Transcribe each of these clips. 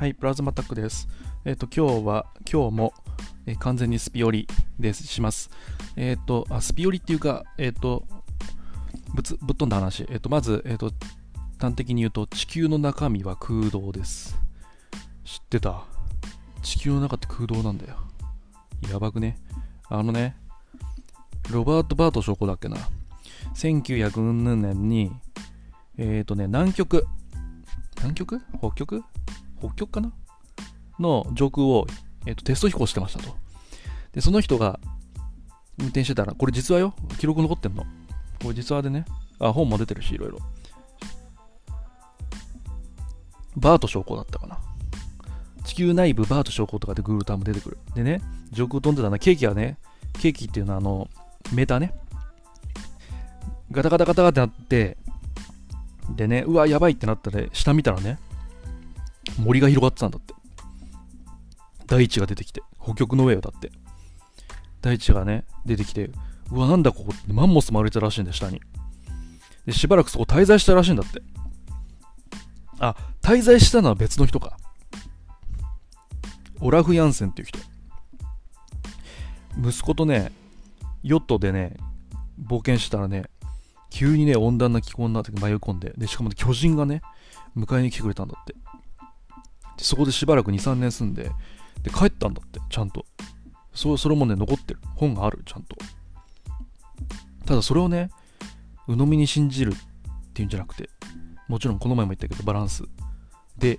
はい、プラズマタックです。えっ、と、今日は、今日も、えー完全にスピオリです、します。えっ、と、あ、スピオリっていうか、えっ、と、ぶつ、ぶっ飛んだ話。えっ、と、まず、えっ、と、端的に言うと、地球の中身は空洞です。知ってた？地球の中って空洞なんだよ。やばくね？あのね、ロバート・バート証拠だっけな。1900年に、えっ、とね、南極、南極？北極？北極かなの上空を、えーとテスト飛行してましたと。で、その人が運転してたら、これ実話よ。記録残ってんの。これ実話でね。あ、本も出てるし、いろいろ。バート証拠だったかな。地球内部バート証拠とかでグールターも出てくる。でね、上空飛んでたな、ケーキはね、ケーキっていうのはあの、メーターね。ガタガタガタガタってなって、でね、うわ、やばいってなったら、下見たらね、森が広がってたんだって。大地が出てきて、北極の上よ、だって。大地がね、出てきて、うわ、なんだここってマンモスも歩いてたらしいんだよ、下に。で、しばらくそこ滞在したらしいんだって。あ、滞在したのは別の人か。オラフ・ヤンセンっていう人。息子とね、ヨットでね、冒険してたらね、急にね、温暖な気候になって迷い込んで、で、しかもね、巨人がね、迎えに来てくれたんだって。そこでしばらく2、3年住んで、で、帰ったんだって、ちゃんと。そ、それもね、残ってる。本がある、ちゃんと。ただ、それをね、鵜呑みに信じるっていうんじゃなくて、もちろんこの前も言ったけど、バランス。で、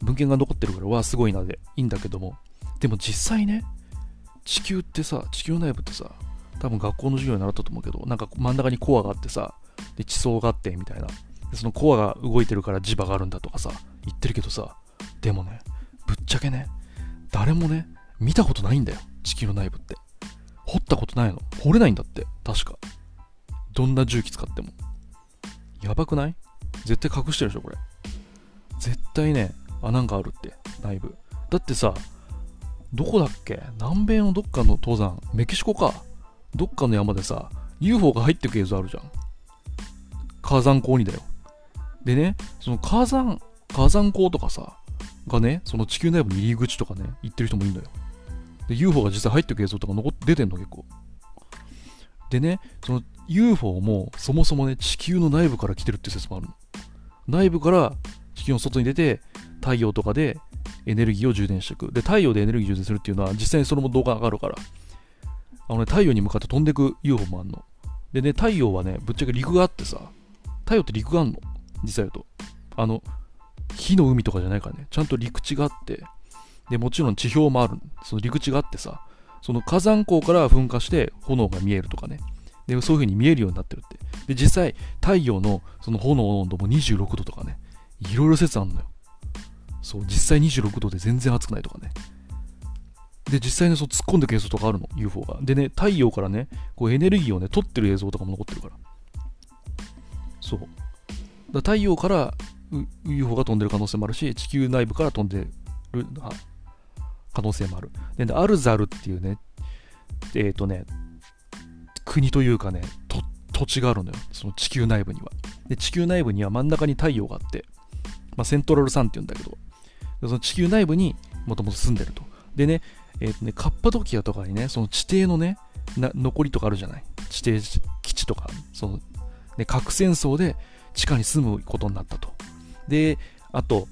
文献が残ってるから、わあ、すごいなで、いいんだけども、でも実際ね、地球ってさ、地球内部ってさ、多分学校の授業に習ったと思うけど、なんか真ん中にコアがあってさ、で、地層があって、みたいな。そのコアが動いてるから磁場があるんだとかさ、言ってるけどさ、でもね、ぶっちゃけね、誰もね、見たことないんだよ、地球の内部って。掘ったことないの。掘れないんだって、確か。どんな重機使っても。やばくない？絶対隠してるでしょ、これ。絶対ね、あ、なんかあるって、内部。だってさ、どこだっけ？南米のどっかの登山、メキシコか。どっかの山でさ、UFO が入ってく映像あるじゃん。火山口にだよ。でね、その火山、火山口とかさ、がね、その地球内部に入り口とかね、行ってる人もいるのよ。で、UFO が実際入ってく映像とか残って出てんの結構。でね、その UFO もそもそもね、地球の内部から来てるって説もあるの。内部から地球の外に出て、太陽とかでエネルギーを充電していく。で、太陽でエネルギー充電するっていうのは、実際にそれも動画があるから。あのね、太陽に向かって飛んでく UFO もあんの。でね、太陽はね、ぶっちゃけ陸があってさ、太陽って陸があんの。実際言うと。あの、火の海とかじゃないからね、ちゃんと陸地があって、で、もちろん地表もある。その陸地があってさ、その火山口から噴火して炎が見えるとかね。で、そういう風に見えるようになってるって。で、実際、太陽のその炎の温度も26度とかね、いろいろ説あるのよ。そう、実際26度で全然暑くないとかね。で、実際にそう突っ込んでく映像とかあるの、UFO が。でね、太陽からね、こうエネルギーをね、取ってる映像とかも残ってるから。そう。だ太陽から UFO が飛んでる可能性もあるし、地球内部から飛んでる可能性もある。で、アルザルっていうね、えっ、とね、国というかね、と土地があるのよ。その地球内部には。で、地球内部には真ん中に太陽があって、まあ、セントラルサンって言うんだけど、その地球内部にもともと住んでると。でね、えっ、とね、カッパドキアとかにね、その地底のね、な残りとかあるじゃない？地底基地とか、その、ね、核戦争で地下に住むことになったと。で、あと、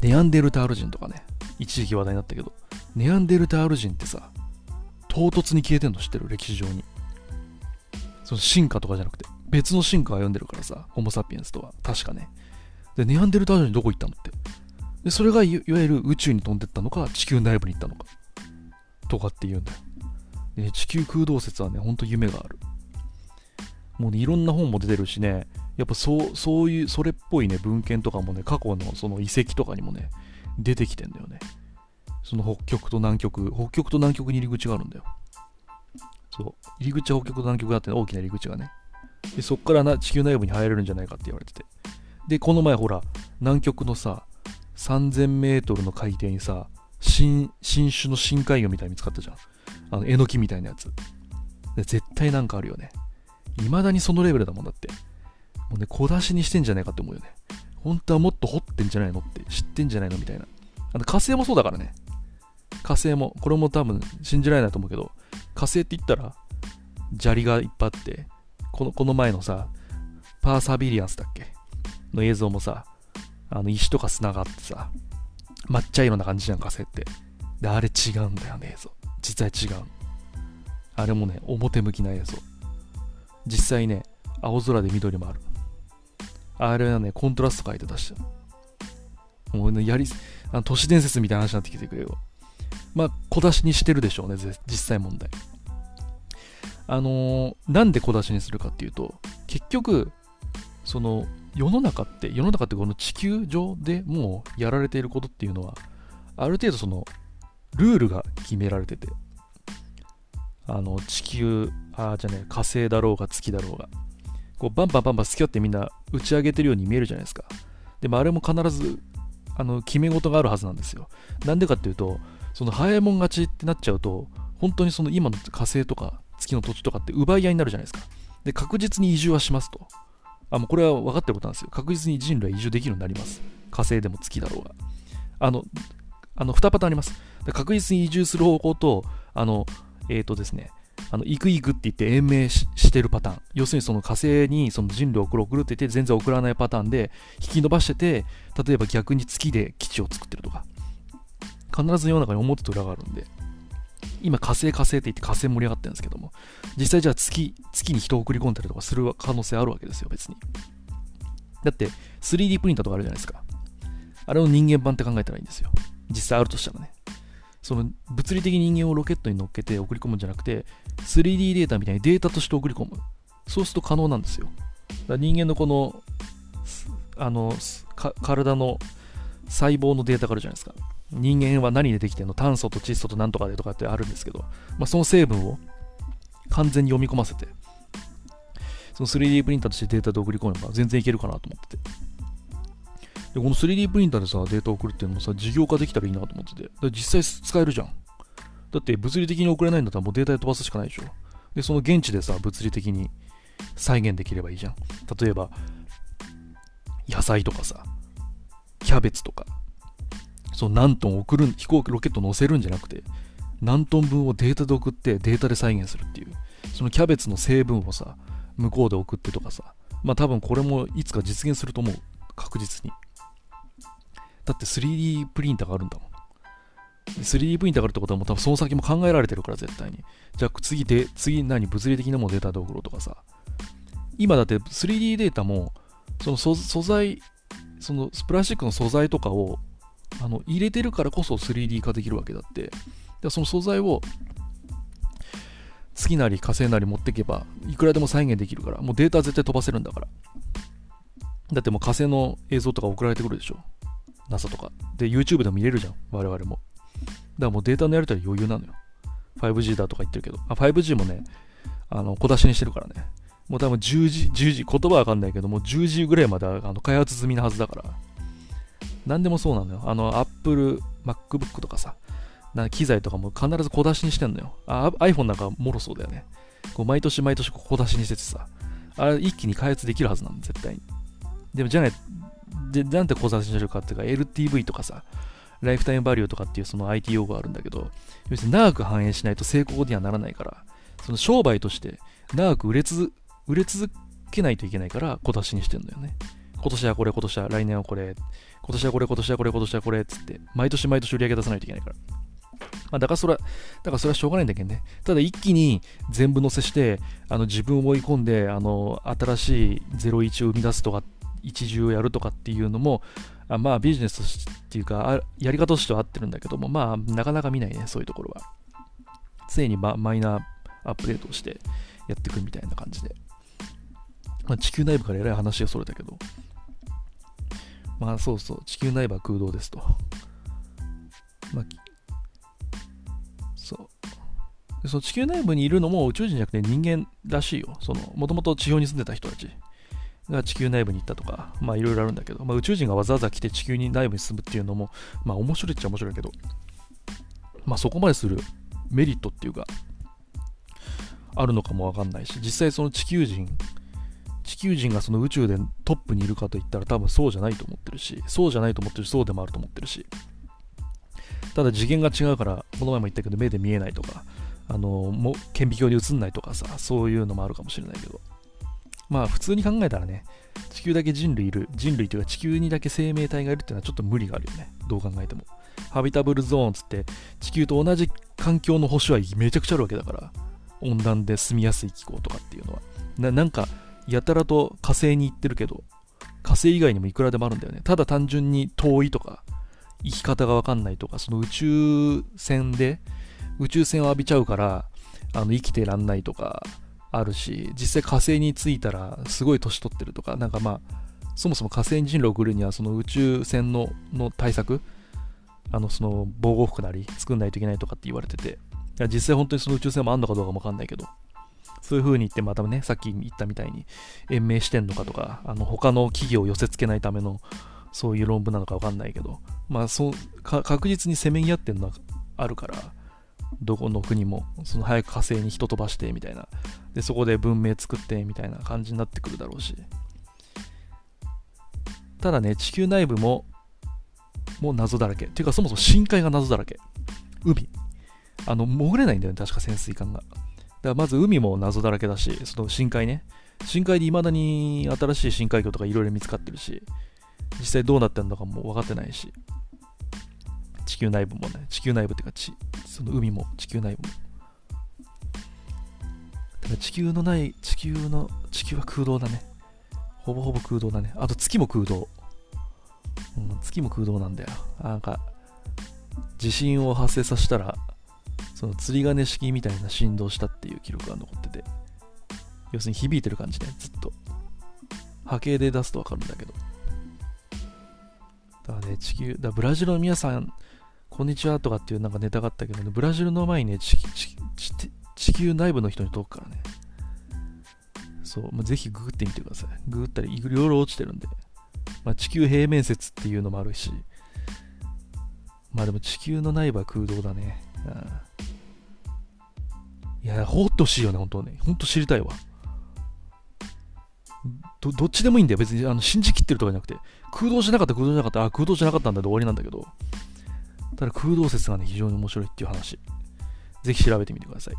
ネアンデルタール人とかね、一時期話題になったけど、ネアンデルタール人ってさ、唐突に消えてんの知ってる歴史上に。その進化とかじゃなくて、別の進化を読んでるからさ、ホモ・サピエンスとは、確かね。で、ネアンデルタール人どこ行ったのって。で、それがいわゆる宇宙に飛んでったのか、地球内部に行ったのか。とかって言うんだよ。で地球空洞説はね、ほんと夢がある。もうね、いろんな本も出てるしね、やっぱそう、そういう、それっぽいね、文献とかもね、過去のその遺跡とかにもね、出てきてんだよね。その北極と南極、北極と南極に入り口があるんだよ。そう。入り口は北極と南極があって、大きな入り口がね。で、そっからな地球内部に入れるんじゃないかって言われてて。で、この前ほら、南極のさ、3000メートルの海底にさ、新、新種の深海魚みたいに見つかったじゃん。あの、えのきみたいなやつ。で絶対なんかあるよね。未だにそのレベルだもんだって。もうね、小出しにしてんじゃないかって思うよね。本当はもっと掘ってんじゃないのって、知ってんじゃないのみたいな。あの火星もそうだからね。火星も、これも多分信じられないと思うけど、火星って言ったら砂利がいっぱいあって、このこの前のさ、パーサビリアンスだっけ？の映像もさ、あの石とか砂があってさ、抹茶色な感じじゃん、火星って。で、あれ違うんだよね、映像。実際違う。あれもね、表向きな映像。実際ね、青空で緑もある。あれはね、コントラスト書いて出した。もうね、やり、あの都市伝説みたいな話になってきてくれよ。まあ、小出しにしてるでしょうね、実際問題。あのー、なんで小出しにするかっていうと、結局、その、世の中って、世の中ってこの地球上でもうやられていることっていうのは、ある程度その、ルールが決められてて、あの、地球、ああ、じゃね、火星だろうが月だろうが、こう、バンバンバンバン好き勝手みんな打ち上げてるように見えるじゃないですか。でもあれも必ず、あの、決め事があるはずなんですよ。なんでかっていうと、その早いもん勝ちってなっちゃうと、本当にその今の火星とか月の土地とかって奪い合いになるじゃないですか。で、確実に移住はしますと。あ、もうこれは分かってることなんですよ。確実に人類は移住できるようになります。火星でも月だろうが。あの、あの2パターンあります。で確実に移住する方向と、あの、えっ、ー、とですね、あの、行く行くって言って延命してるパターン。要するにその火星にその人類を送る送るって言って全然送らないパターンで引き伸ばしてて、例えば逆に月で基地を作ってるとか。必ず世の中に表と裏があるんで。今火星火星って言って火星盛り上がってるんですけども、実際じゃあ月、月に人を送り込んだりとかする可能性あるわけですよ、別に。だって 3D プリンターとかあるじゃないですか。あれを人間版って考えたらいいんですよ。実際あるとしたらね。その物理的に人間をロケットに乗っけて送り込むんじゃなくて、3D データみたいにデータとして送り込む。そうすると可能なんですよ。だ人間のこの、あの、体の細胞のデータがあるじゃないですか。人間は何でできてるの？炭素と窒素となんとかでとかってあるんですけど、まあ、その成分を完全に読み込ませて、その 3D プリンターとしてデータで送り込めば全然いけるかなと思ってて。で、この 3D プリンターでさ、データを送るっていうのもさ、事業化できたらいいなと思ってて。実際使えるじゃん。だって物理的に送れないんだったらもうデータで飛ばすしかないでしょ。で、その現地でさ、物理的に再現できればいいじゃん。例えば、野菜とかさ、キャベツとか、そう何トン送る、飛行機、ロケット乗せるんじゃなくて、何トン分をデータで送ってデータで再現するっていう。そのキャベツの成分をさ、向こうで送ってとかさ。まあ多分これもいつか実現すると思う。確実に。だって 3D プリンターがあるんだもん。3D プリンターがあるってことはもう多分その先も考えられてるから絶対に。じゃあ次で、次何？物理的なものデータで送ろうとかさ。今だって 3D データも、その素材、そのプラスチックの素材とかをあの入れてるからこそ 3D 化できるわけだって。でその素材を月なり火星なり持っていけばいくらでも再現できるからもうデータ絶対飛ばせるんだからだってもう火星の映像とか送られてくるでしょ NASA とか。で、YouTube でも見れるじゃん、我々も。だからもうデータのやり取り余裕なのよ。5G だとか言ってるけど。あ、5G もね、あの、小出しにしてるからね。もう多分10時、10時、言葉わかんないけどもう、10時ぐらいまであの開発済みなはずだから。何でもそうなのよ。あの、Apple、MacBook とかさ、な機材とかも必ず小出しにしてんのよ。iPhone なんかもろそうだよね。こう毎年毎年小出しにしててさ、あれ一気に開発できるはずなの、絶対に。でもじゃない、で、なんて考察してるかっていうか、LTV とかさ、ライフタイムバリューとかっていうその IT 用語があるんだけど、要するに長く反映しないと成功にはならないから、その商売として長く売れ続売れ続けないといけないから小出しにしてんだよね。今年はこれ、今年は来年はこれ、今年はこれ、今年はこれ、今年はこれ、つって、毎年毎年売り上げ出さないといけないから。まあ、だからそれは、だからそれはしょうがないんだけどね。ただ一気に全部載せして、あの自分を追い込んで、あの、新しい01を生み出すとかっ一重をやるとかっていうのも、あまあビジネスっていうか、やり方としては合ってるんだけども、まあなかなか見ないね、そういうところは。常にママイナーアップデートをしてやっていくみたいな感じで。まあ、地球内部からえらい話がそれたけど、まあそうそう、地球内部は空洞ですと。まあ、そう。その地球内部にいるのも宇宙人じゃなくて人間らしいよ。その、もともと地表に住んでた人たち。が地球内部に行ったとか、まあいろいろあるんだけど、まあ、宇宙人がわざわざ来て地球に内部に住むっていうのも、まあ面白いっちゃ面白いけど、まあそこまでするメリットっていうか、あるのかもわかんないし、実際その地球人、地球人がその宇宙でトップにいるかといったら多分そうじゃないと思ってるし、そうじゃないと思ってるし、そうでもあると思ってるし、ただ次元が違うからこの前も言ったけど目で見えないとかあのも顕微鏡に映んないとかさそういうのもあるかもしれないけど。まあ普通に考えたらね地球だけ人類いる人類というか地球にだけ生命体がいるっていうのはちょっと無理があるよね。どう考えても。ハビタブルゾーンつって地球と同じ環境の星はめちゃくちゃあるわけだから温暖で住みやすい気候とかっていうのは。ななんかやたらと火星に行ってるけど火星以外にもいくらでもあるんだよね。ただ単純に遠いとか生き方がわかんないとかその宇宙船で宇宙船を浴びちゃうからあの生きてらんないとかあるし実際火星に着いたらすごい年取ってるとかなんかまあそもそも火星人類を送るにはその宇宙船のの対策あのその防護服なり作んないといけないとかって言われてて実際本当にその宇宙船もあんのかどうかもわかんないけどそういう風に言ってまたねさっき言ったみたいに延命してんのかとかあの他の企業を寄せ付けないためのそういう論文なのかわかんないけどまあそう確実にせめぎ合ってんのはあるからどこの国もその早く火星に人飛ばしてみたいな。でそこで文明作ってみたいな感じになってくるだろうし。ただね地球内部ももう謎だらけ。っていうかそもそも深海が謎だらけ。海。あの潜れないんだよね確か潜水艦が。だからまず海も謎だらけだしその深海ね。深海で未だに新しい深海魚とかいろいろ見つかってるし実際どうなってんのかも分かってないし。地球内部もね。地球内部っていうか地。その海も地球内も。だ地球のない地球の地球は空洞だね。ほぼほぼ空洞だね。あと月も空洞、うん、月も空洞なんだよ。なんか地震を発生させたらその釣り鐘式みたいな振動したっていう記録が残ってて。要するに響いてる感じねずっと。波形で出すとわかるんだけど。だからね地球だブラジルの皆さんこんにちはとかっていうなんかネタがあったけどね、ブラジルの前にね、地球内部の人に届くからね。そう、まあ、ぜひググってみてください。ググったらいろいろ落ちてるんで。まあ、地球平面説っていうのもあるし、まあでも地球の内部は空洞だね。うん、いや、放ってほしいよね、本当ね。本当知りたいわ。どどっちでもいいんだよ。別にあの信じきってるとかじゃなくて、空洞じゃなかった、空洞じゃなかった、あ、空洞じゃなかったんだで終わりなんだけど、ただ空洞説がね、非常に面白いっていう話。ぜひ調べてみてください。